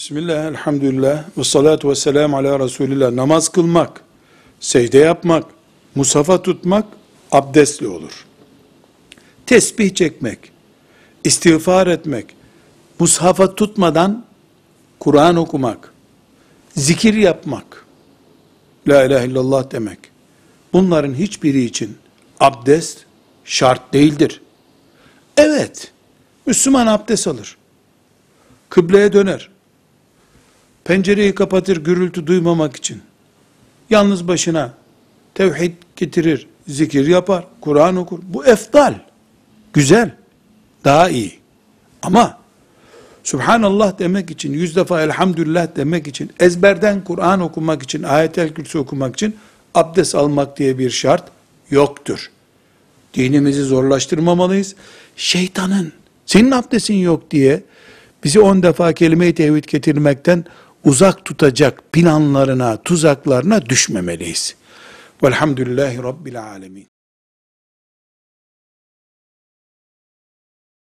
Bismillah, elhamdülillah, ve salatu ve selamu ala Resulillah. Namaz kılmak, secde yapmak, musafa tutmak abdestli olur. Tesbih çekmek, istiğfar etmek, mushafa tutmadan Kur'an okumak, zikir yapmak, la ilahe illallah demek. Bunların hiçbiri için abdest şart değildir. Evet, Müslüman abdest alır. Kıbleye döner. Pencereyi kapatır gürültü duymamak için. Yalnız başına tevhid getirir, zikir yapar, Kur'an okur. Bu efdal. Güzel. Daha iyi. Ama Subhanallah demek için, yüz defa elhamdülillah demek için, ezberden Kur'an okumak için, ayetel kürsü okumak için abdest almak diye bir şart yoktur. Dinimizi zorlaştırmamalıyız. Şeytanın, senin abdestin yok diye bizi on defa kelime-i tevhid getirmekten uzak tutacak planlarına, tuzaklarına düşmemeliyiz. Velhamdülillahi Rabbil Alemin.